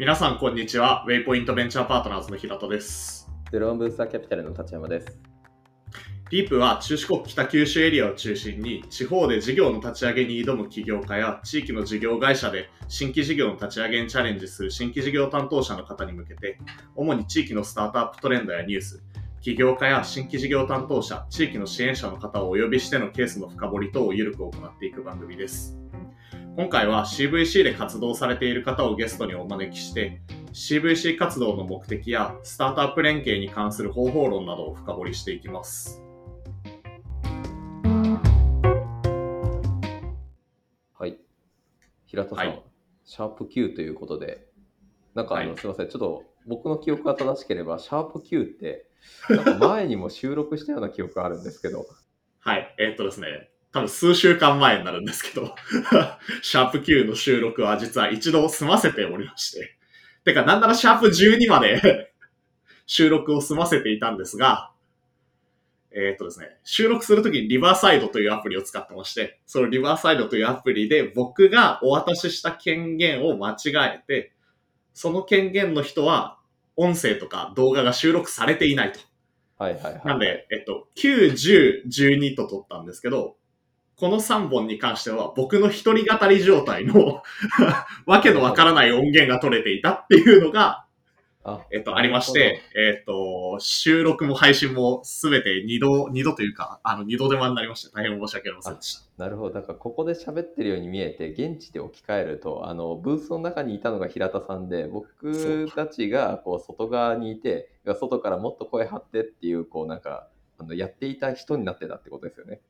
皆さん、こんにちは。ウェイポイントベンチャーパートナーズの平田です。ゼロワンブースターキャピタルの立山です。リープは中四国北九州エリアを中心に、地方で事業の立ち上げに挑む起業家や地域の事業会社で新規事業の立ち上げにチャレンジする新規事業担当者の方に向けて、主に地域のスタートアップトレンドやニュース、起業家や新規事業担当者、地域の支援者の方をお呼びしてのケースの深掘り等を緩く行っていく番組です。今回は CVC で活動されている方をゲストにお招きして、CVC 活動の目的やスタートアップ連携に関する方法論などを深掘りしていきます。はい。平田さん、はいシャープ Q ということで、なんかあの、はいすみません、ちょっと僕の記憶が正しければ、シャープ Q って、なんか前にも収録したような記憶があるんですけど、はい。えーっとですね、多分数週間前になるんですけど、シャープ Q の収録は実は一度済ませておりまして、てかなんならシャープ12まで 収録を済ませていたんですが、えーっとですね、収録するときにリバーサイドというアプリを使ってまして、そのリバーサイドというアプリで僕がお渡しした権限を間違えて、その権限の人は音声とか動画が収録されていないと。はいはいはい。なんで、えっと、9、10、12と撮ったんですけど、この3本に関しては僕の一人語り状態の わけのわからない音源が取れていたっていうのが、あえっと、ありまして、えっと、収録も配信もすべて二度、二度というか、あの、二度手間になりまして、大変申し訳ありませんでした。なるほど。だからここで喋ってるように見えて、現地で置き換えると、あの、ブースの中にいたのが平田さんで、僕たちがこう外側にいて、外からもっと声張ってっていう、こうなんか、あのやっていた人になってたってことですよね。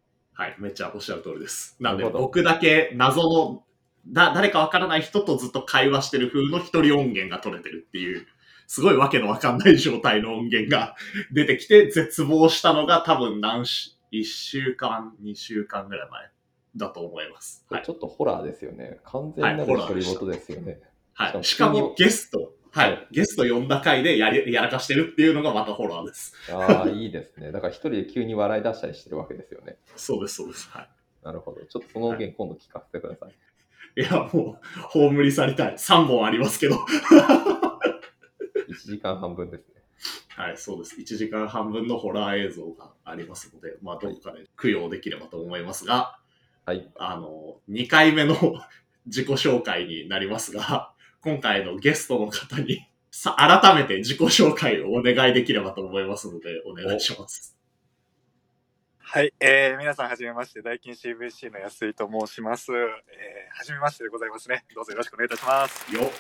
はい、めっちゃおっしゃる通りです。なんで、僕だけ謎の、だ、誰かわからない人とずっと会話してる風の一人音源が取れてるっていう、すごいわけのわかんない状態の音源が出てきて、絶望したのが多分何し、1週間、2週間ぐらい前だと思います。はいち。ょっとホラーですよね。完全なるはいホラー独り言ですよね。はい。しかもゲスト、ははいい。ゲスト呼んだ回でやり、やらかしてるっていうのがまたホラーです。ああ、いいですね。だから一人で急に笑い出したりしてるわけですよね。そうです、そうです。はい。なるほど。ちょっとその音源今度聞かせてください。いや、もう、葬り去りたい。3本ありますけど。1時間半分ですね。はい、そうです。1時間半分のホラー映像がありますので、まあ、どこかで供養できればと思いますが、はい。あの、2回目の自己紹介になりますが、今回のゲストの方に、さ、改めて自己紹介をお願いできればと思いますので、お願いします。はい、えー、皆さんはじめまして、大金 CVC の安井と申します。えー、はじめましてでございますね。どうぞよろしくお願いいたします。いよ、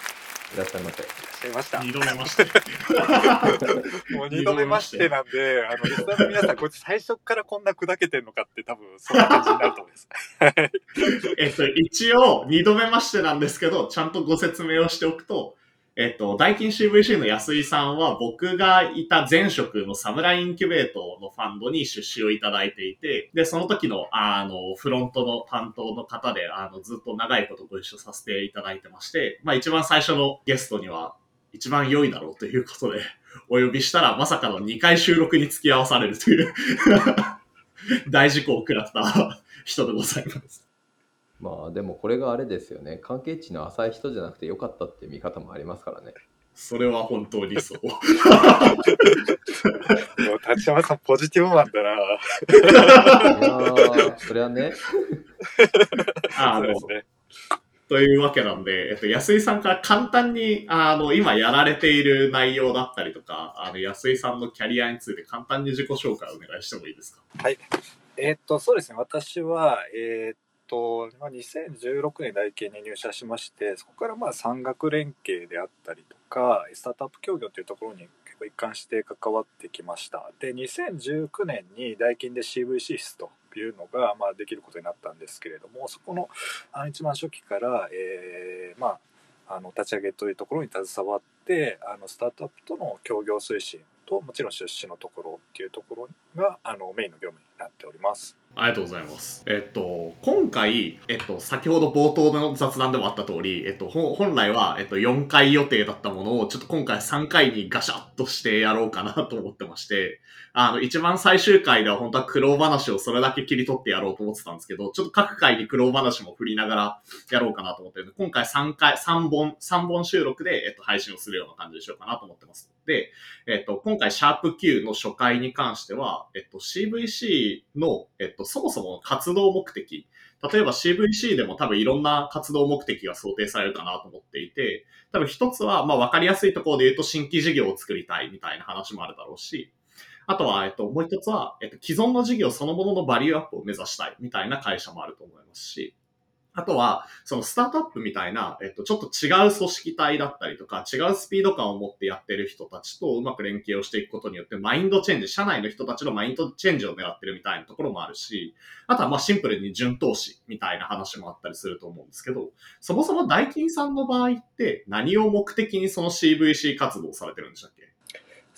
いらっしゃいませ。らっしゃいました。二度目まして。もう二度目ましてなんで、あの、リスナーの皆さん、こいつ最初からこんな砕けてんのかって多分そんな感じになると思います。は いえっと、一応、二度目ましてなんですけど、ちゃんとご説明をしておくと、えっと、大金 CVC の安井さんは、僕がいた前職のサムライインキュベートのファンドに出資をいただいていて、で、その時の、あの、フロントの担当の方で、あの、ずっと長いことご一緒させていただいてまして、まあ、一番最初のゲストには、一番良いだろうということで、お呼びしたら、まさかの2回収録に付き合わされるという、大事故を食らった人でございます。まあでもこれがあれですよね。関係値の浅い人じゃなくてよかったっていう見方もありますからね。それは本当にそう。もう立山さん、ポジティブマンだな。いやー、それはね、あのそうですね。というわけなんで、えっと、安井さんから簡単に、あの、今やられている内容だったりとか、あの、安井さんのキャリアについて簡単に自己紹介をお願いしてもいいですか？えーっと、そうですね。私は、えーっと、まあ2016年大研に入社しまして、そこからまあ産学連携であったりとか、スタートアップ協業というところに結構一貫して関わってきました。で、2019年に大金で CV 室というのが、まあ、できることになったんですけれども、そこのあの一番初期から、えーまあ、あの立ち上げというところに携わってあのスタートアップとの協業推進ともちろん出資のところっていうところがあのメインの業務になっております。ありがとうございます。えっと、今回、えっと、先ほど冒頭の雑談でもあった通り、えっと、本来は、えっと、4回予定だったものを、ちょっと今回3回にガシャッとしてやろうかなと思ってまして、あの、一番最終回では本当は苦労話をそれだけ切り取ってやろうと思ってたんですけど、ちょっと各回に苦労話も振りながらやろうかなと思ってるんで、今回3回、3本、3本収録で、えっと、配信をするような感じにしようかなと思ってます。で、えっと、今回、シャープ 9 の初回に関しては、えっと、CVC の、えっと、そもそも活動目的、例えば CVC でも多分いろんな活動目的が想定されるかなと思っていて、多分一つは、まあ分かりやすいところで言うと新規事業を作りたいみたいな話もあるだろうし、あとは、えっと、もう一つは、えっと、既存の事業そのもののバリューアップを目指したいみたいな会社もあると思いますし、あとは、そのスタートアップみたいな、えっと、ちょっと違う組織体だったりとか、違うスピード感を持ってやってる人たちとうまく連携をしていくことによって、マインドチェンジ、社内の人たちのマインドチェンジを狙ってるみたいなところもあるし、あとはまあシンプルに順投資みたいな話もあったりすると思うんですけど、そもそも大金さんの場合って何を目的にその CVC 活動をされてるんでしたっけ？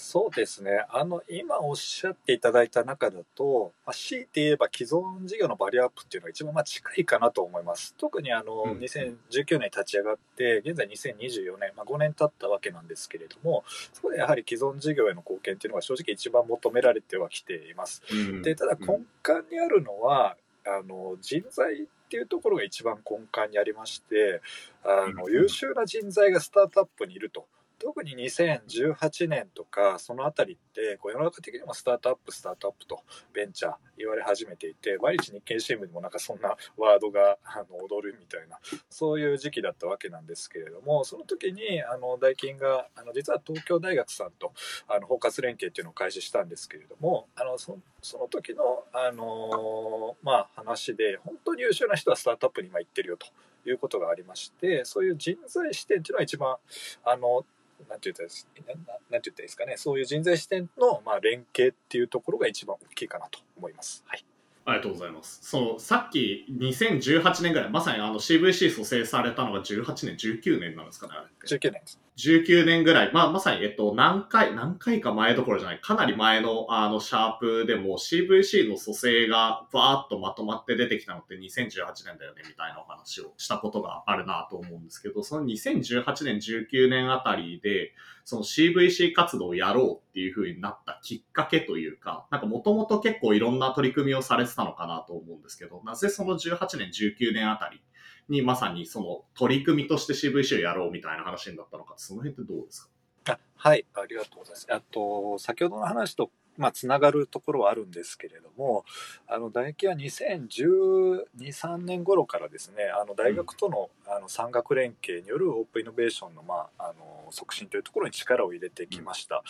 そうですね。あの、今おっしゃっていただいた中だと、まあ、強いて言えば既存事業のバリューアップっていうのが一番まあ近いかなと思います。特にあの、うん2019年に立ち上がって、現在2024年、まあ、5年経ったわけなんですけれども、そこでやはり既存事業への貢献っていうのが正直一番求められてはきています。で、ただ根幹にあるのは、あの、人材っていうところが一番根幹にありまして、あの、うん優秀な人材がスタートアップにいると。特に2018年とかそのあたりってこう世の中的にもスタートアップスタートアップとベンチャー言われ始めていて毎日日経新聞にもなんかそんな ワードがあの踊るみたいなそういう時期だったわけなんですけれどもその時にあのダイキンがあの実は東京大学さんとあの包括連携っていうのを開始したんですけれどもあのそその時の、あのまあ、話で本当に優秀な人はスタートアップに今行ってるよと。いうことがありましてそういう人材視点っていうのは一番あのなんて言ったらいいですなななんて言ったらいいですかねそういう人材視点の、まあ、連携っていうところが一番大きいかなと思います。はいありがとうございます。その、さっき2018年ぐらい、まさにあの CVC 蘇生されたのが18年、19年なんですかね、あれって。19年です。19年ぐらい、まあ、まさに、えっと、何回、何回か前どころじゃない、かなり前の、あの、シャープでも CVC の蘇生がバーッとまとまって出てきたのって2018年だよね、みたいなお話をしたことがあるなと思うんですけど、その2018年、19年あたりで、その CVC 活動をやろうっていう風になったきっかけというか、なんかもともと結構いろんな取り組みをされてたのかなと思うんですけど、なぜその18年、19年あたりにまさにその取り組みとして CVC をやろうみたいな話になったのか、その辺ってどうですか？あはい、ありがとうございます。あと、先ほどの話と、まあ、つながるところはあるんですけれども、あの、大企は2012、3年頃からですね、あの、大学との、あの、産学連携によるオープンイノベーションの、まあ、あの、促進というところに力を入れてきました。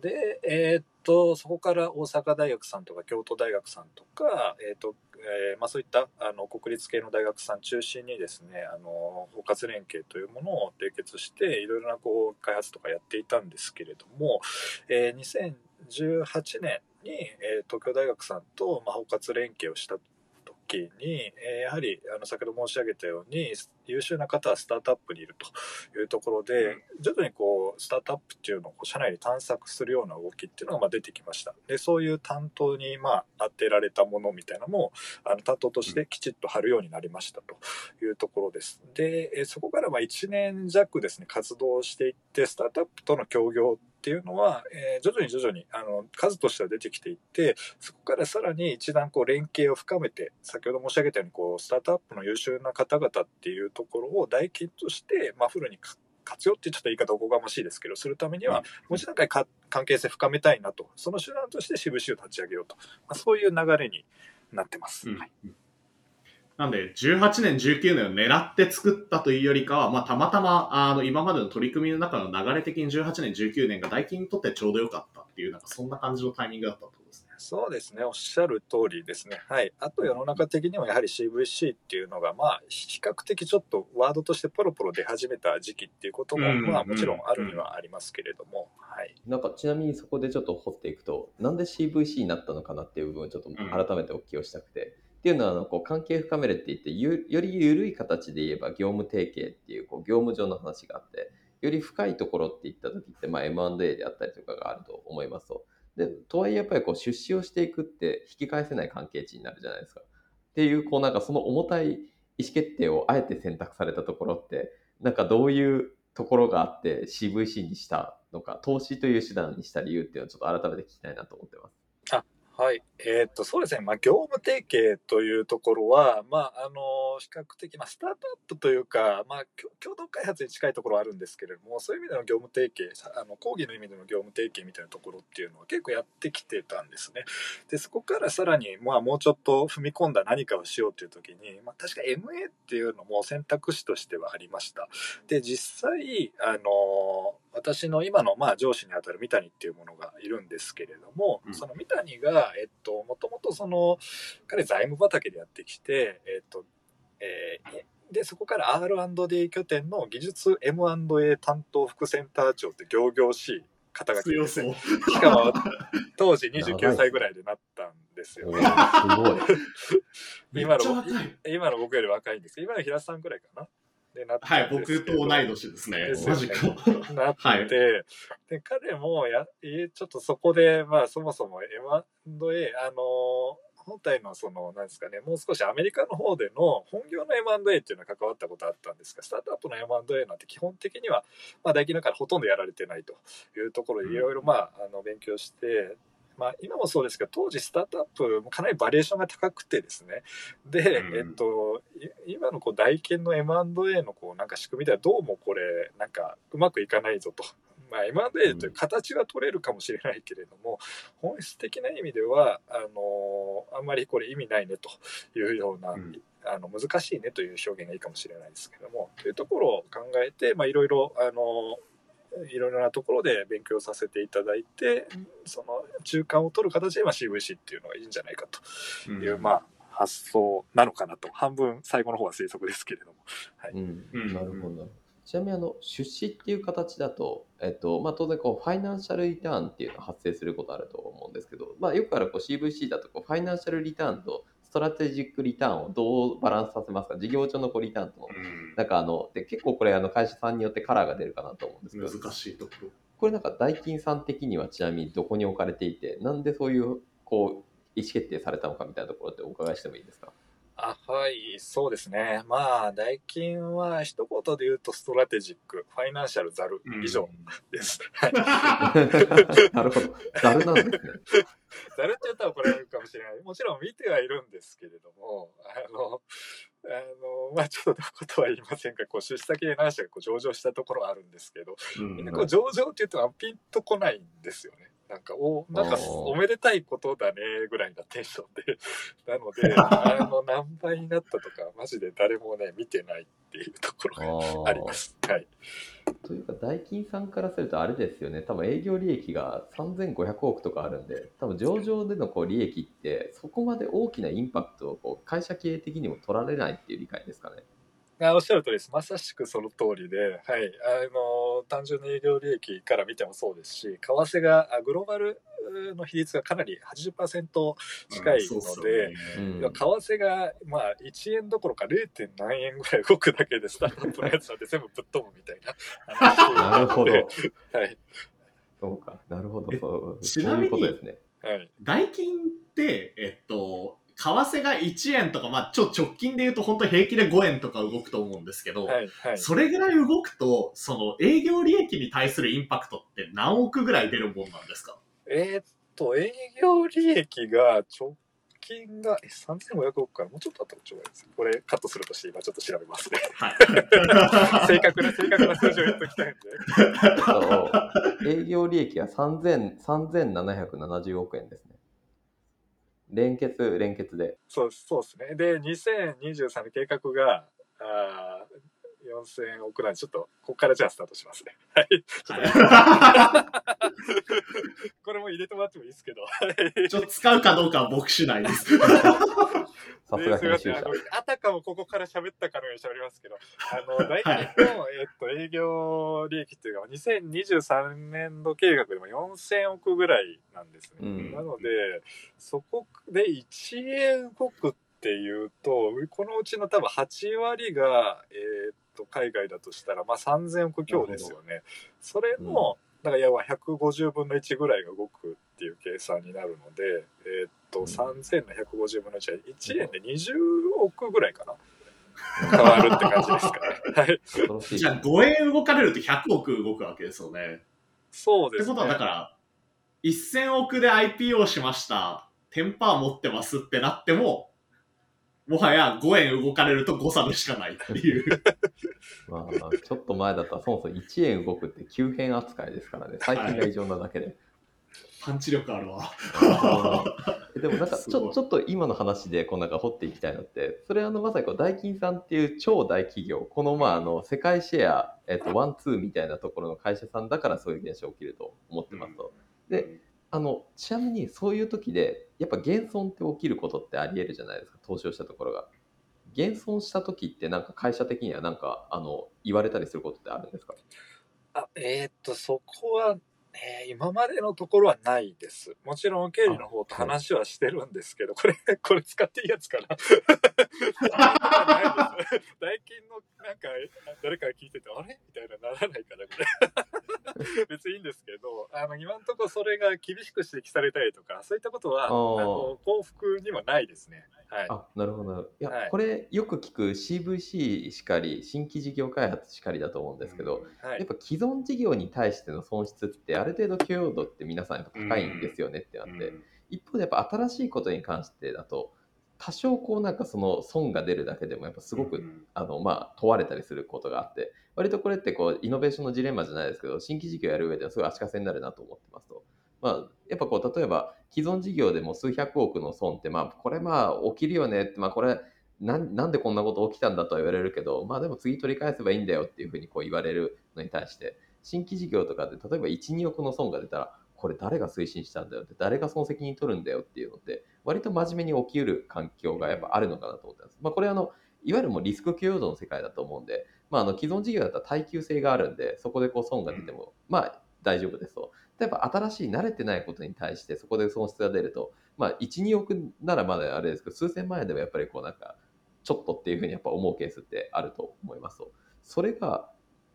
で、えーっと、そこから大阪大学さんとか京都大学さんとか、えーっと、えーまあ、そういったあの国立系の大学さん中心にですねあの包括連携というものを締結していろいろなこう開発とかやっていたんですけれども、えー2018年に、えー東京大学さんと、まあ、包括連携をした時に、えーやはりあの先ほど申し上げたように優秀な方はスタートアップにいるというところで、徐々にこうスタートアップっていうのを社内に探索するような動きっていうのがまあ出てきました。でそういう担当にまあ当てられたものみたいなのもあの担当としてきちっと貼るようになりましたというところです。でえーそこからまあ1年弱ですね活動していってスタートアップとの協業っていうのは、えー徐々に徐々にあの数としては出てきていってそこからさらに一段こう連携を深めて先ほど申し上げたようにこうスタートアップの優秀な方々っていうところを代金として、まあ、フルにか活用ってちょっと言い方おこがましいですけどするためには、もう一段階か関係性深めたいなと。その手段として渋々を立ち上げようと、まあ、そういう流れになってます。うん。はいなんで、18年、19年を狙って作ったというよりかは、まあ、たまたま、あの、今までの取り組みの中の流れ的に18年、19年が大金にとってちょうど良かったっていう、なんかそんな感じのタイミングだったとですね。そうですね、おっしゃる通りですね。はい。あと世の中的にはやはり CVC っていうのが、まあ、比較的ちょっとワードとしてポロポロ出始めた時期っていうことも、うんまあもちろんあるにはありますけれども、はい。なんかちなみにそこでちょっと掘っていくと、なんで CVC になったのかなっていう部分をちょっと改めてお聞きをしたくて、っていうのはあのこう関係深めるって言ってより緩い形で言えば業務提携っていうこう業務上の話があってより深いところって言った時って、まあ、M&A であったりとかがあると思いますとで、とはいえやっぱりこう出資をしていくって引き返せない関係値になるじゃないですか。っていう、こうなんかその重たい意思決定をあえて選択されたところって、なんかどういうところがあって CVC にしたのか、投資という手段にした理由っていうのをちょっと改めて聞きたいなと思ってます。はい。えーっと、そうですね。まあ、業務提携というところは、まあ、あの、比較的、まあ、スタートアップというか、まあ、共同開発に近いところはあるんですけれども、そういう意味での業務提携、あの、講義の意味での業務提携みたいなところっていうのは結構やってきてたんですね。で、そこからさらに、まあ、もうちょっと踏み込んだ何かをしようという時に、まあ、確か MA っていうのも選択肢としてはありました。で、実際、あの、私の今の、まあ、上司にあたる三谷っていうものがいるんですけれども、うんその三谷が、えっと、もともとその、彼財務畑でやってきて、えっと、えーで、そこから R&D 拠点の技術 M&A 担当副センター長って行々しい肩書き強ですね。しかも、当時29歳ぐらいでなったんですよお。ーすごい。今の。今の僕より若いんですけど、今の平田さんぐらいかな。で、なったはい、んですけど僕と同い年ですねで。すよねマジか。なって、はいで彼もやえちょっとそこで、まあ、そもそも M&A あの本体のそのなんですかねもう少しアメリカの方での本業の M&A っていうのは関わったことあったんですがスタートアップの M&A なんて基本的には、まあ、大企業からほとんどやられてないというところでいろいろまああの勉強して。まあ、今もそうですけど当時スタートアップもかなりバリエーションが高くてですね。で、うんえっと、い今のこう大研の M&A のこうなんか仕組みではどうもこれなんかうまくいかないぞと。まあ、M&A という形は取れるかもしれないけれども、本質的な意味ではあのあんまりこれ意味ないねというような、うん。あの難しいねという表現がいいかもしれないですけどもというところを考えて、まあ、いろいろあのいろいろなところで勉強させていただいてその中間を取る形で、まあ、CVC っていうのがいいんじゃないかと。いう、まあ発想なのかなと。半分最後の方は推測ですけれども。うん。うん。なるほど。ちなみにあの出資っていう形だと、えっとまあ、当然こうファイナンシャルリターンっていうのが発生することあると思うんですけど、まあ、よくあるこう CVC だとこうファイナンシャルリターンとストラテジックリターンをどうバランスさせますか？事業上のこうリターンと。のうん。なんかあので結構これあの会社さんによってカラーが出るかなと思うんですけど。難しいところ。これなんか大金さん的にはちなみにどこに置かれていてなんでそういうこう意思決定されたのかみたいなところってお伺いしてもいいですか？あはいそうですね。まあダイキンは一言で言うと strategic financial ザル以上です、はい。なるほど。ざるなんですねザルって言ったら怒られるかもしれないもちろん見てはいるんですけれどもあのあのまあちょっとことは言いませんがこう出資先で何社かこう上場したところはあるんですけどうんみんなこう上場って言うとあピンとこないんですよね。なんか、お、なんかおめでたいことだね、ぐらいなテンションで。なので、あの、何倍になったとか、マジで誰もね、見てないっていうところがあります。はい。というか大金さんからするとあれですよね多分営業利益が3500億とかあるんで多分上場でのこう利益ってそこまで大きなインパクトをこう会社経営的にも取られないっていう理解ですかねあおっしゃる通りです。まさしくその通りで、はい。あの、単純に営業利益から見てもそうですし、為替が、あグローバルの比率がかなり80%近いので、為替が、まあ、1円どころか 0. 何円ぐらい動くだけでスタートアップのやつなんて全部ぶっ飛ぶみたいな話なるほどではい。そうかなるほどえそうちなみにそういうことですねはい。代金って、えっと、為替が1円とか、まあ、ちょ直近で言うと本当平気で5円とか動くと思うんですけど、はい。はい。それぐらい動くと、その営業利益に対するインパクトって何億ぐらい出るもんなんですか？えーっと、営業利益が直近が、え、3500億からもうちょっとあったらちょうだいです。これカットするとして今ちょっと調べますね。はい。正確な、正確な数字を言っときたいんで。営業利益は3000 3770億円ですね連結連結でそう、そうですね。で、2023年計画が、あー4000億なんで、ちょっと、ここからじゃあスタートしますね。はい。これも入れてもらってもいいですけど。ちょっと使うかどうかは僕次第です。さすがですいません。編集者あの、あたかもここから喋ったかのように喋りますけど、あの、大体の、えっと、営業利益っていうか、2023年度計画でも4000億ぐらいなんですね。うんなので、そこで1円動くっていうと、このうちの多分8割が、えっと、海外だとしたら、まあ3000億強ですよね。それの、だから要は150分の1ぐらいが動くっていう計算になるので、えーっと、3000の150分の1は1円で20億ぐらいかな。変わるって感じですかね。はい。じゃあ5円動かれると100億動くわけですよね。そうですね。ってことはだから、1000億で IPO しました。10%持ってますってなっても、もはや5円動かれると誤差でしかないっていう。まあ、ちょっと前だったらそもそも1円動くって急変扱いですからね。最近が異常なだけで。パンチ力あるわ。えでもなんか ちょちょっと今の話でこうなんか掘っていきたいのってそれあのまさにこうダイキンさんっていう超大企業このまああの世界シェア、えっと、ワンツーみたいなところの会社さんだからそういう現象起きると思ってますと。であのちなみにそういう時でやっぱ減損って起きることってあり得るじゃないですか投資をしたところが。減損した時ってなんか会社的にはなんかあの言われたりすることってあるんですか？あえーっと、そこは、えー今までのところはないです。もちろん、経理の方と話はしてるんですけど、これ、これ使っていいやつかな？ないです。代金の、なんか、誰かが聞いてて、あれ？みたいなならないかな、これ。別にいいんですけど、あの、今のところそれが厳しく指摘されたりとか、そういったことは、あの、幸福にはないですね。はい。あなるほど。いや、はいこれよく聞く CVC しかり新規事業開発しかりだと思うんですけど、はいやっ。ぱ既存事業に対しての損失ってある程度許容度って皆さんやっぱ高いんですよねってなって、一方でやっぱ新しいことに関してだと多少こうなんかその損が出るだけでもやっぱすごく、あのまあ問われたりすることがあって割とこれってこうイノベーションのジレンマじゃないですけど新規事業やる上ではすごい足かせになるなと思ってますと。まあ、やっぱこう例えば既存事業でも数百億の損ってまあこれまあ起きるよねってまあこれなんなんでこんなこと起きたんだとは言われるけどまあでも次取り返せばいいんだよっていうふうにこう言われるのに対して新規事業とかで例えば12億の損が出たらこれ誰が推進したんだよって誰がその責任取るんだよっていうのって割と真面目に起きうる環境がやっぱあるのかなと思ってます。まあ、これあのいわゆるもうリスク許容度の世界だと思うんで、まあ、あの既存事業だったら耐久性があるんでそこでこう損が出てもまあ大丈夫ですと。例えば新しい慣れてないことに対してそこで損失が出ると、まあ、1、2億ならまだあれですけど数千万円でもやっぱりこうなんかちょっとっていうふうにやっぱ思うケースってあると思いますと。それが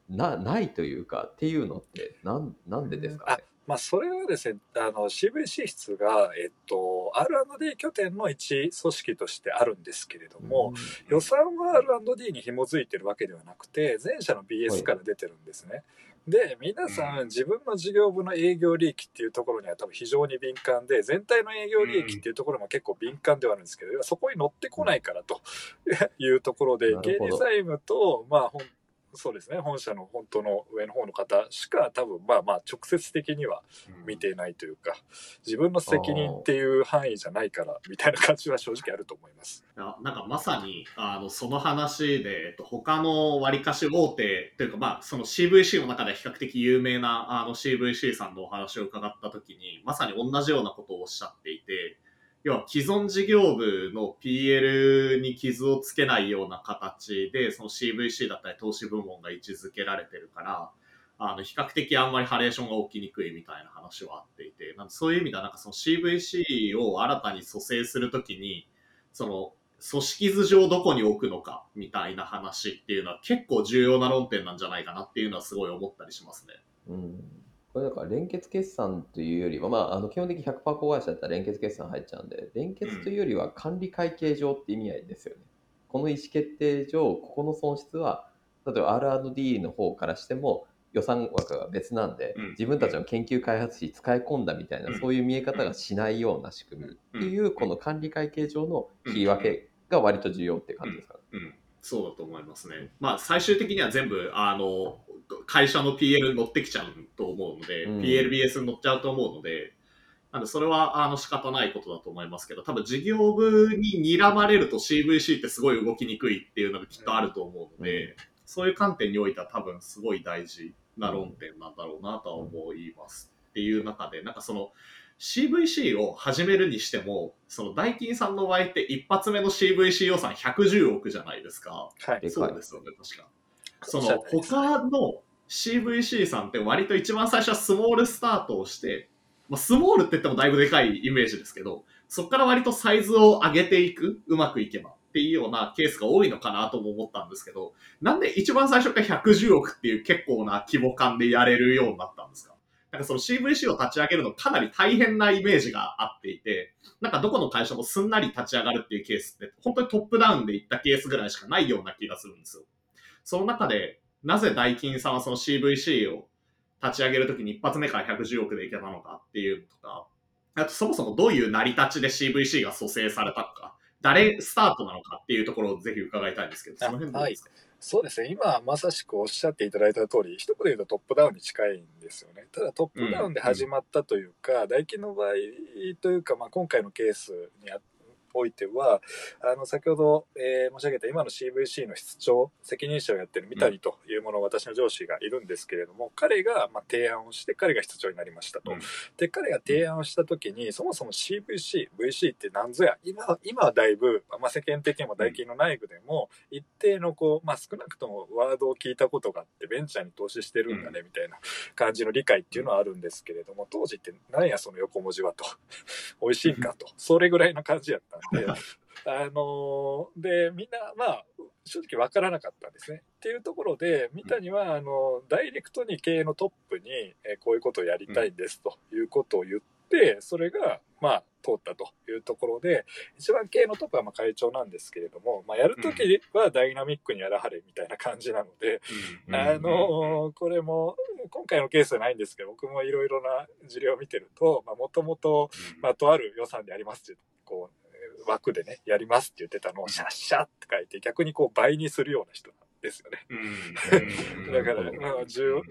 なないというかっていうのってなんなんでですかね？まあ、それはですね、あの、CVC 室が、えっと、R&D 拠点の一組織としてあるんですけれども、予算は R&D に紐づいてるわけではなくて、全社の BS から出てるんですね。で、皆さん自分の事業部の営業利益っていうところには多分非常に敏感で、全体の営業利益っていうところも結構敏感ではあるんですけど、そこに乗ってこないからというところで、経理財務と、まあ、ほんそうですね、本社の本当の上の方の方しか多分まあまあ直接的には見ていないというか、自分の責任っていう範囲じゃないからみたいな感じは正直あると思います。あなんかまさにあのその話で、えっと、他の割かし大手というか、まあ、その CVC の中で比較的有名なあの CVC さんのお話を伺った時にまさに同じようなことをおっしゃっていて要は既存事業部の PL に傷をつけないような形でその CVC だったり投資部門が位置づけられてるからあの比較的あんまりハレーションが起きにくいみたいな話はあっていてなんそういう意味ではなんかその CVC を新たに蘇生するときにその組織図上どこに置くのかみたいな話っていうのは結構重要な論点なんじゃないかなっていうのはすごい思ったりしますね。うんこれだから連結決算というよりは、まあ、あの基本的に100%子会社だったら連結決算入っちゃうんで、連結というよりは管理会計上って意味合いですよね。この意思決定上、ここの損失は、例えば R&D の方からしても予算枠が別なんで、うん。自分たちの研究開発費使い込んだみたいな、うん。そういう見え方がしないような仕組みっていう、うん。この管理会計上の切り分けが割と重要って感じですかね。うん、そうだと思いますね。まあ最終的には全部あの会社の PL に乗ってきちゃうと思うので、うん PLBS に乗っちゃうと思うので、なんでそれはあの仕方ないことだと思いますけど、多分事業部に睨まれると CVC ってすごい動きにくいっていうのがきっとあると思うので、そういう観点においては多分すごい大事な論点なんだろうなとは思います。っていう中で、なんかその CVC を始めるにしても、そのダイキンさんの場合って一発目の CVC 予算110億じゃないですか。はいそうですよね、確か。その他の CVC さんって割と一番最初はスモールスタートをして、まあ、スモールって言ってもだいぶでかいイメージですけど、そこから割とサイズを上げていく、うまくいけばっていうようなケースが多いのかなとも思ったんですけど、なんで一番最初から110億っていう結構な規模感でやれるようになったんですか？なんかその CVC を立ち上げるのかなり大変なイメージがあっていて、なんかどこの会社もすんなり立ち上がるっていうケースって、本当にトップダウンでいったケースぐらいしかないような気がするんですよ。その中で、なぜダイキンさんはその CVC を立ち上げるときに一発目から110億でいけたのかっていうのとか、あとそもそもどういう成り立ちで CVC が蘇生されたのか、誰スタートなのかっていうところをぜひ伺いたいんですけど、その辺どうですか、はい。そうですね、今まさしくおっしゃっていただいた通り、一言で言うとトップダウンに近いんですよね。ただトップダウンで始まったというか、うん、大金の場合というか、まあ、今回のケースにあおいては、あの、先ほど、えー、申し上げた今の CVC の室長、責任者をやってる三谷というもの、私の上司がいるんですけれども、彼が、まあ、提案をして、彼が室長になりましたと。うん、で、彼が提案をしたときに、そもそも CVC、VC って何ぞや、今、今はだいぶ、まあ、世間的にも大金の内部でも、一定のこう、まあ、少なくともワードを聞いたことがあって、ベンチャーに投資してるんだね、みたいな感じの理解っていうのはあるんですけれども、当時って何やその横文字はと。美味しいんかと。それぐらいの感じやったんで、あので、みんな、まあ、正直わからなかったんですね。っていうところで、三谷は、あの、ダイレクトに経営のトップに、えこういうことをやりたいんですということを言って、それが、まあ、通ったというところで、一番経営のトップはまあ会長なんですけれども、まあ、やるときはダイナミックにやらはれみたいな感じなので、あの、これも、今回のケースじゃないんですけど、僕もいろいろな事例を見てると、まあ、もともと、まあ、とある予算でありますって、こう、枠でね、やりますって言ってたのをシャッシャッって書いて、逆にこう倍にするような人ですよね。だから、まあ、10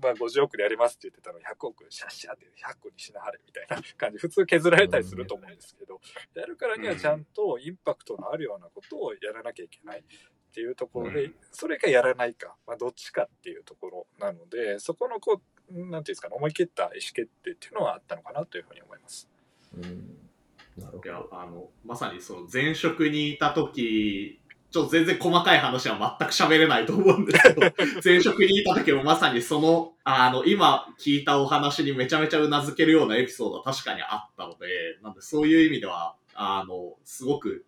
まあ、50億でやりますって言ってたのを100億シャッシャッって100個にしなはれみたいな感じ、普通削られたりすると思うんですけど、やるからにはちゃんとインパクトのあるようなことをやらなきゃいけない。っていうところで、それがやらないか、まあ、どっちかっていうところなので、そこのこう、なんていうんですかね、思い切った意思決定っていうのはあったのかなというふうに思います。うんいやあのまさにその前職にいた時ちょっと全然細かい話は全く喋れないと思うんですけど、前職にいた時もまさにその、あの、今聞いたお話にめちゃめちゃ頷けるようなエピソードは確かにあったので、なんでそういう意味では、あの、すごく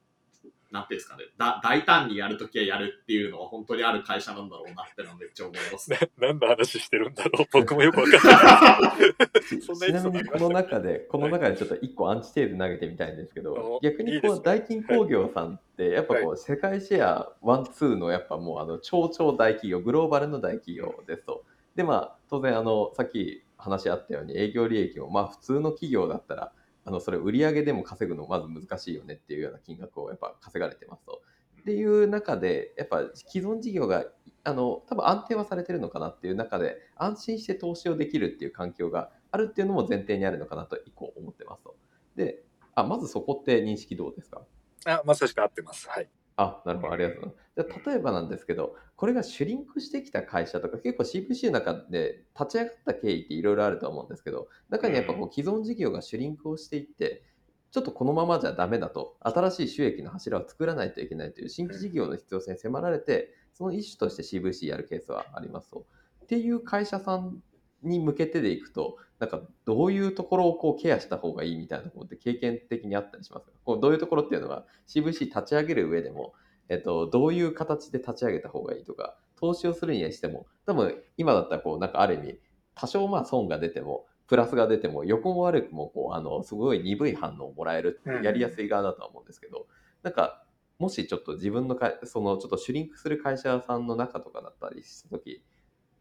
なんていうんですかね、だ大胆にやるときはやるっていうのは本当にある会社なんだろうなってのはめっちゃ思いますね。何の話してるんだろう僕もよくわかんない。そんなちなみにこの中で、この中でちょっと一個アンチテーゼ投げてみたいんですけど、はい、逆にこう、ダイキン工業さんって、やっぱこう、世界シェア one、two のやっぱもうあの、超超大企業、グローバルの大企業ですと。で、まあ、当然あの、さっき話あったように営業利益も、まあ普通の企業だったら、あのそれ売上でも稼ぐのまず難しいよねっていうような金額をやっぱ稼がれてますと。っていう中でやっぱ既存事業があの多分安定はされてるのかなっていう中で安心して投資をできるっていう環境があるっていうのも前提にあるのかなと一個思ってますと。であまずそこって認識どうですか？あまさしく合ってます。はい。あ、なるほど、ありがとうございます。じゃ例えばなんですけど、これがシュリンクしてきた会社とか、結構 CVC の中で立ち上がった経緯っていろいろあると思うんですけど、中にやっぱこう既存事業がシュリンクをしていって、ちょっとこのままじゃダメだと、新しい収益の柱を作らないといけないという新規事業の必要性に迫られて、その一種として CVC やるケースはありますと。っていう会社さんに向けてでいくと、なんかどういうところをこうケアした方がいいみたいなところって経験的にあったりしますか？こうどういうところっていうのは CVC 立ち上げる上でも、えっと、どういう形で立ち上げた方がいいとか、投資をするにしても、多分今だったらこう、なんかある意味、多少まあ損が出ても、プラスが出ても、横も悪くもこう、あの、すごい鈍い反応をもらえる、やりやすい側だとは思うんですけど、なんか、もしちょっと自分のか、そのちょっとシュリンクする会社さんの中とかだったりしたとき、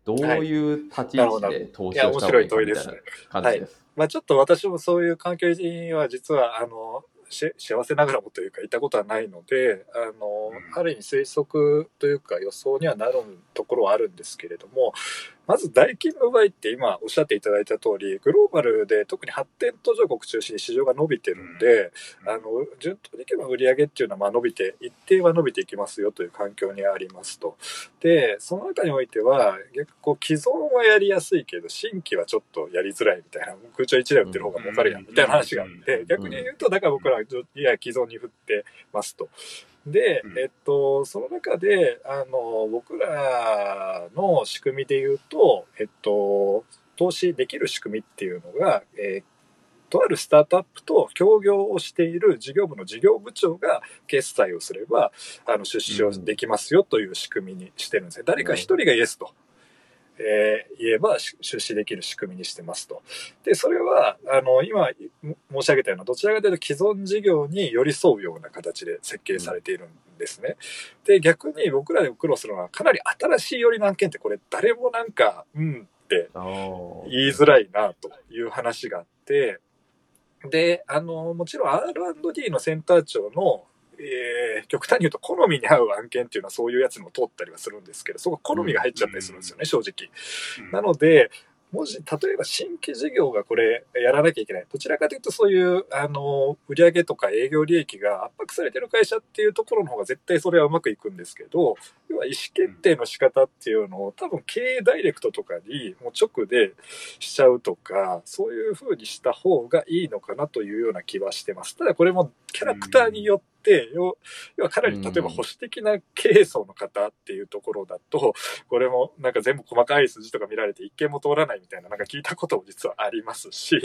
どういう立ち位置で投資をした方がいいかみたいな感じです。まあちょっと私もそういう環境には実は、あの、幸せながらもというか、いたことはないので、あの、ある意味推測というか予想にはなるところはあるんですけれども、まず大金の場合って今おっしゃっていただいた通り、グローバルで特に発展途上国中心に市場が伸びてるんで、あの、順当にいけば売り上げっていうのはまあ伸びて、一定は伸びていきますよという環境にありますと。で、その中においては、逆こう既存はやりやすいけど、新規はちょっとやりづらいみたいな、空調一台売ってる方が儲かるやんみたいな話があって、逆に言うと、だから僕らはいや既存に振ってますと。で、えっと、その中で、あの、僕らの仕組みで言うと、えっと、投資できる仕組みっていうのが、えー、とあるスタートアップと協業をしている事業部の事業部長が決済をすれば、あの、出資をできますよという仕組みにしてるんですね。誰か一人がイエスと。えー言えばし出資できる仕組みにしてますと。で、それは、あの、今申し上げたような、どちらかというと既存事業に寄り添うような形で設計されているんですね。で、逆に僕らで苦労するのは、かなり新しい寄りの案件ってこれ誰もなんか、うんって言いづらいなという話があって、で、あの、もちろん R&D のセンター長の、えー極端に言うと好みに合う案件っていうのはそういうやつにも通ったりはするんですけど、そこ好みが入っちゃったりするんですよね、正直。なので、もし、例えば新規事業がこれやらなきゃいけない。どちらかというとそういう、あの、売上とか営業利益が圧迫されてる会社っていうところの方が絶対それはうまくいくんですけど、要は意思決定の仕方っていうのを多分経営ダイレクトとかにもう直でしちゃうとか、そういう風にした方がいいのかなというような気はしてます。ただこれもキャラクターによって、要要はかなり例えば保守的な経営層の方っていうところだと、これもなんか全部細かい数字とか見られて一見も通らないみたいななんか聞いたことも実はありますし、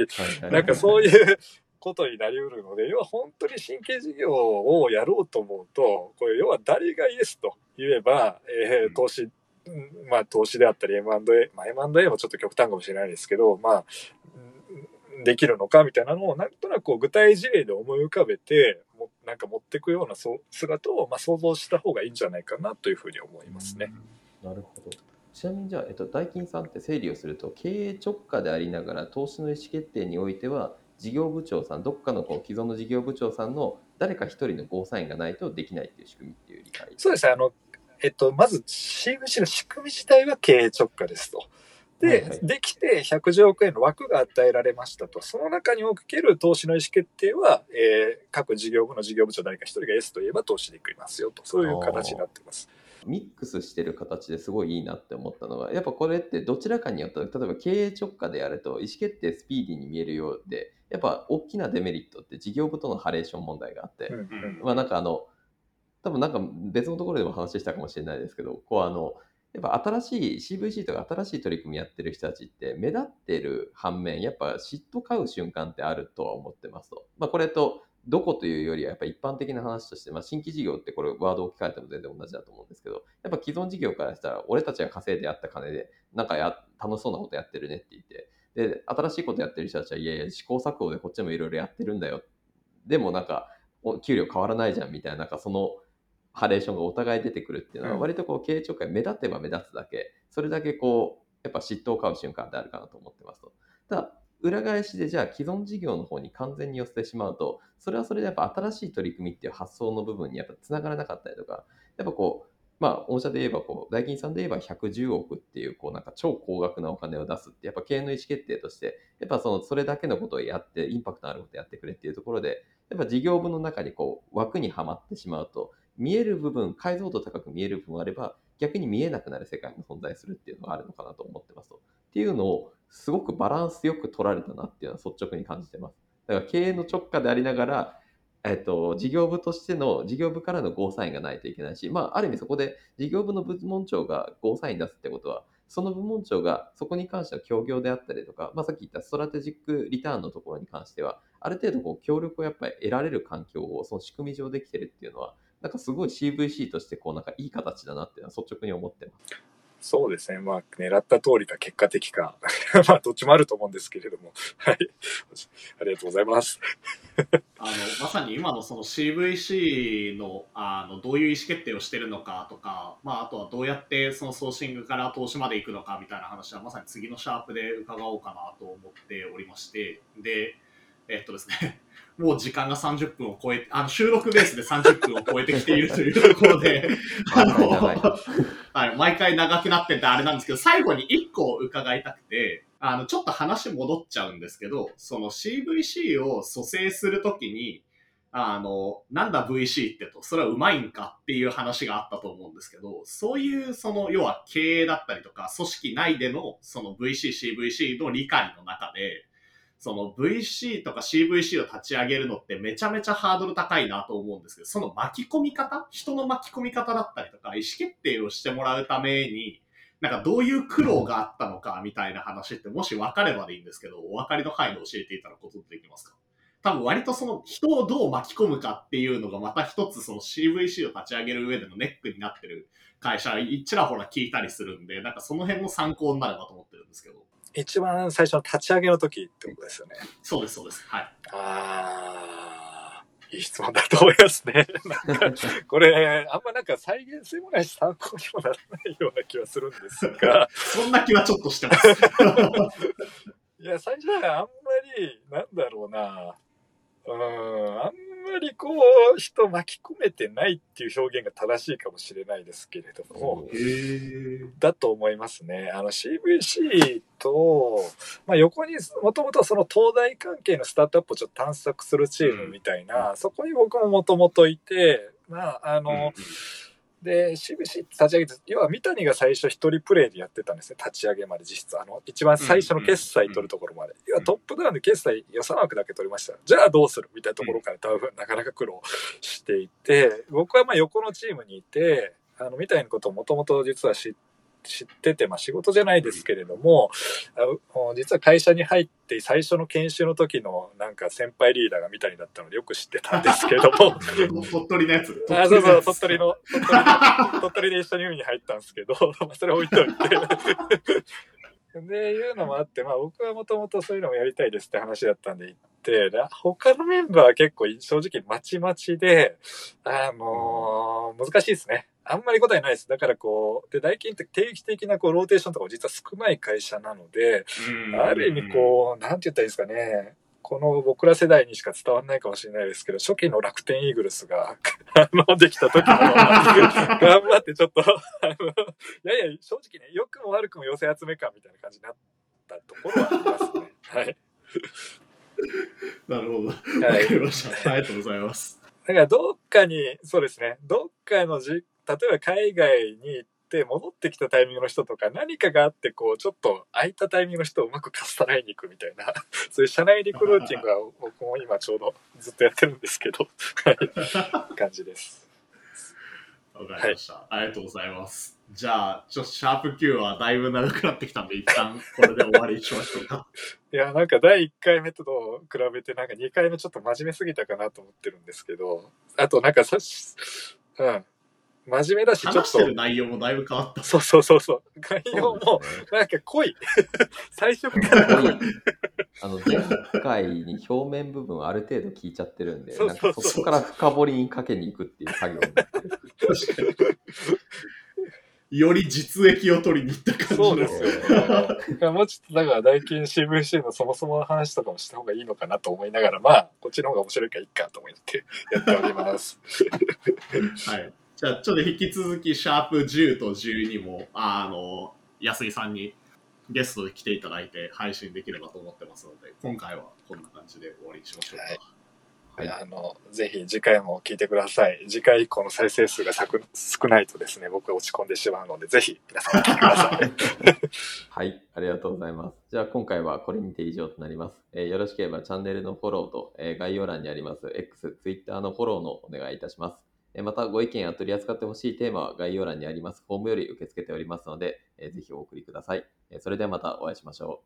なんかそういうことになりうるので、要は本当に新規事業をやろうと思うと、これ要は誰がイエスと言えば、えー投資、うんまあ投資であったり M&A、まあ M&A もちょっと極端かもしれないですけど、まあ、うんできるのかみたいなのをなんとなくこう具体事例で思い浮かべて、もなんか持っていくようなそう姿をまあ想像した方がいいんじゃないかなというふうに思いますね。なるほど。ちなみにじゃあ、えっと、大金さんって整理をすると、経営直下でありながら、投資の意思決定においては、事業部長さん、どっかのこう既存の事業部長さんの誰か一人のゴーサインがないとできないっていう仕組みっていう理解。そうですね。あの、えっと、まず CVC の仕組み自体は経営直下ですと。で、はいはいできて110億円の枠が与えられましたと。その中における投資の意思決定は、えー各事業部の事業部長誰か一人が S と言えば投資できますよと。そういう形になってます。ミックスしてる形ですごいいいなって思ったのは、やっぱこれってどちらかによって、例えば経営直下でやると意思決定スピーディーに見えるようで、やっぱ大きなデメリットって事業部とのハレーション問題があって、うんうんまあなんかあの、多分なんか別のところでも話したかもしれないですけど、こうあの、やっぱ新しい CVC とか新しい取り組みやってる人たちって目立ってる反面、やっぱ嫉妬買う瞬間ってあるとは思ってますと。まあこれとどこというよりはやっぱ一般的な話として、まあ、新規事業ってこれワードを置き換えても全然同じだと思うんですけど、やっぱ既存事業からしたら俺たちが稼いでやった金でなんかや楽しそうなことやってるねって言って、で、新しいことやってる人たちは、いやいや、試行錯誤でこっちもいろいろやってるんだよ。でもなんか、給料変わらないじゃんみたいな、なんかそのハレーションがお互い出てくるっていうのは、うん割とこう経営直下目立てば目立つだけ、それだけこう、やっぱ嫉妬を買う瞬間ってあるかなと思ってますと。ただ、裏返しでじゃあ既存事業の方に完全に寄せてしまうと、それはそれでやっぱ新しい取り組みっていう発想の部分にやっぱつながらなかったりとか、やっぱこう、まあ、御社で言えばこう、大金さんで言えば110億っていう、こうなんか超高額なお金を出すって、やっぱ経営の意思決定として、やっぱそのそれだけのことをやって、インパクトのあることをやってくれっていうところで、やっぱ事業部の中にこう枠にはまってしまうと、見える部分、解像度高く見える部分もあれば、逆に見えなくなる世界も存在するっていうのがあるのかなと思ってますと。っていうのを、すごくバランスよく取られたなっていうのは率直に感じてます。だから経営の直下でありながら、えっと、事業部としての、事業部からのゴーサインがないといけないし、まあ、ある意味そこで事業部の部門長がゴーサイン出すってことは、その部門長がそこに関しては協業であったりとか、まあ、さっき言ったストラテジックリターンのところに関しては、ある程度こう協力をやっぱり得られる環境をその仕組み上できてるっていうのは、なんかすごい CVC としてこうなんかいい形だなっていうのは率直に思ってます。そうですね。まあ、狙った通りか結果的か。まあ、どっちもあると思うんですけれども。はい。ありがとうございます。あのまさに今のその CVC のあのどういう意思決定をしてるのかとか、まあ、あとはどうやってそのソーシングから投資まで行くのかみたいな話はまさに次のシャープで伺おうかなと思っておりましてでえっとですねもう時間が30分を超えてあの収録ベースで30分を超えてきているというところであの はい、毎回長くなっててあれなんですけど、最後に1個伺いたくて、あの、ちょっと話戻っちゃうんですけど、その CVC を蘇生するときに、あの、なんだ VC ってと、それはうまいんかっていう話があったと思うんですけど、そういう、その、要は経営だったりとか、組織内での、その VC、CVC の理解の中で、その VC とか CVC を立ち上げるのってめちゃめちゃハードル高いなと思うんですけど、その巻き込み方？人の巻き込み方だったりとか、意思決定をしてもらうために、なんかどういう苦労があったのかみたいな話って、もし分かればでいいんですけど、お分かりの範囲で教えていただくことできますか？多分割とその人をどう巻き込むかっていうのがまた一つその CVC を立ち上げる上でのネックになってる会社、ちらほら聞いたりするんで、なんかその辺の参考になればと思ってるんですけど。一番最初の立ち上げの時ってことですよね。そうです、そうです。はい。あー、いい質問だと思いますね。なんか、これ、あんまなんか再現性もないし参考にもならないような気はするんですが、そんな気はちょっとしてます。いや、最初はあんまり、なんだろうな、うーん、あんまりこう、人巻き込めてないっていう表現が正しいかもしれないですけれども。だと思いますね。あの CVC と、まあ、横にもともとその東大関係のスタートアップをちょっと探索するチームみたいな、そこに僕ももともといて、まあ、あの、で、しぶしって立ち上げて、要は三谷が最初一人プレイでやってたんですね、立ち上げまで実質。あの、一番最初の決済取るところまで。要はトップダウンで決済予算枠だけ取りました。じゃあどうするみたいなところから多分なかなか苦労していて、僕はまあ横のチームにいて、あの、みたいなことをもともと実は知っ知ってて、まあ仕事じゃないですけれども、あ実は会社に入って最初の研修の時のなんか先輩リーダーが三谷だったのでよく知ってたんですけども、鳥取のやつ。あそうそう、鳥取の、鳥取で一緒に海に入ったんですけど、まあそれ置いといて。で、いうのもあって、まあ僕はもともとそういうのもやりたいですって話だったんで行って、他のメンバーは結構正直まちまちで、あのー難しいですね。あんまり答えないです。だからこう、で、大金って定期的なこうローテーションとかも実は少ない会社なので、うんある意味こう、なんて言ったらいいですかね。この僕ら世代にしか伝わらないかもしれないですけど、初期の楽天イーグルスが、あの、できた時の、頑張ってちょっと、あの、いやいや、正直ね、良くも悪くも寄せ集め感みたいな感じになったところはありますね。はい。なるほど。わかはい。りました。ありがとうございます。だからどっかに、そうですね、どっかのじ、例えば海外に行って戻ってきたタイミングの人とか何かがあってこうちょっと空いたタイミングの人をうまくかっさらいに行くみたいな、そういう社内リクルーティングは僕も今ちょうどずっとやってるんですけど、はい、感じです。わかりました、ありがとうございます。じゃあ、ちょっとシャープ Q はだいぶ長くなってきたんで、一旦これで終わりにしましょうか。いや、なんか第1回目と比べてなんか2回目ちょっと真面目すぎたかなと思ってるんですけど、あとなんかさし、うん、真面目だしちょっと話してる、内容もだいぶ変わった。そうそうそうそう、概要もなんか濃い。最初から濃い。あの前回に表面部分ある程度聞いちゃってるんで、そうそうそうなんかそこから深掘りにかけに行くっていう作業になってる。より実益を取りに行った感じそうのですよね。もうちょっとだから大金 CVC のそもそもの話とかもした方がいいのかなと思いながら、まあ、こっちの方が面白いからいいかと思ってやっております。はい。じゃあ、ちょっと引き続き、シャープ10と12も、あの、安井さんにゲストで来ていただいて配信できればと思ってますので、今回はこんな感じで終わりにしましょうか。はいはいあの、ぜひ次回も聞いてください。次回以降の再生数がさく少ないとですね、僕は落ち込んでしまうので、ぜひ皆さんお聞きください。はい、ありがとうございます。じゃあ今回はこれにて以上となります。えーよろしければチャンネルのフォローと、えー概要欄にあります X、Twitter のフォローのお願いいたします。またご意見や取り扱ってほしいテーマは概要欄にありますフォームより受け付けておりますので、ぜひお送りください。それではまたお会いしましょう。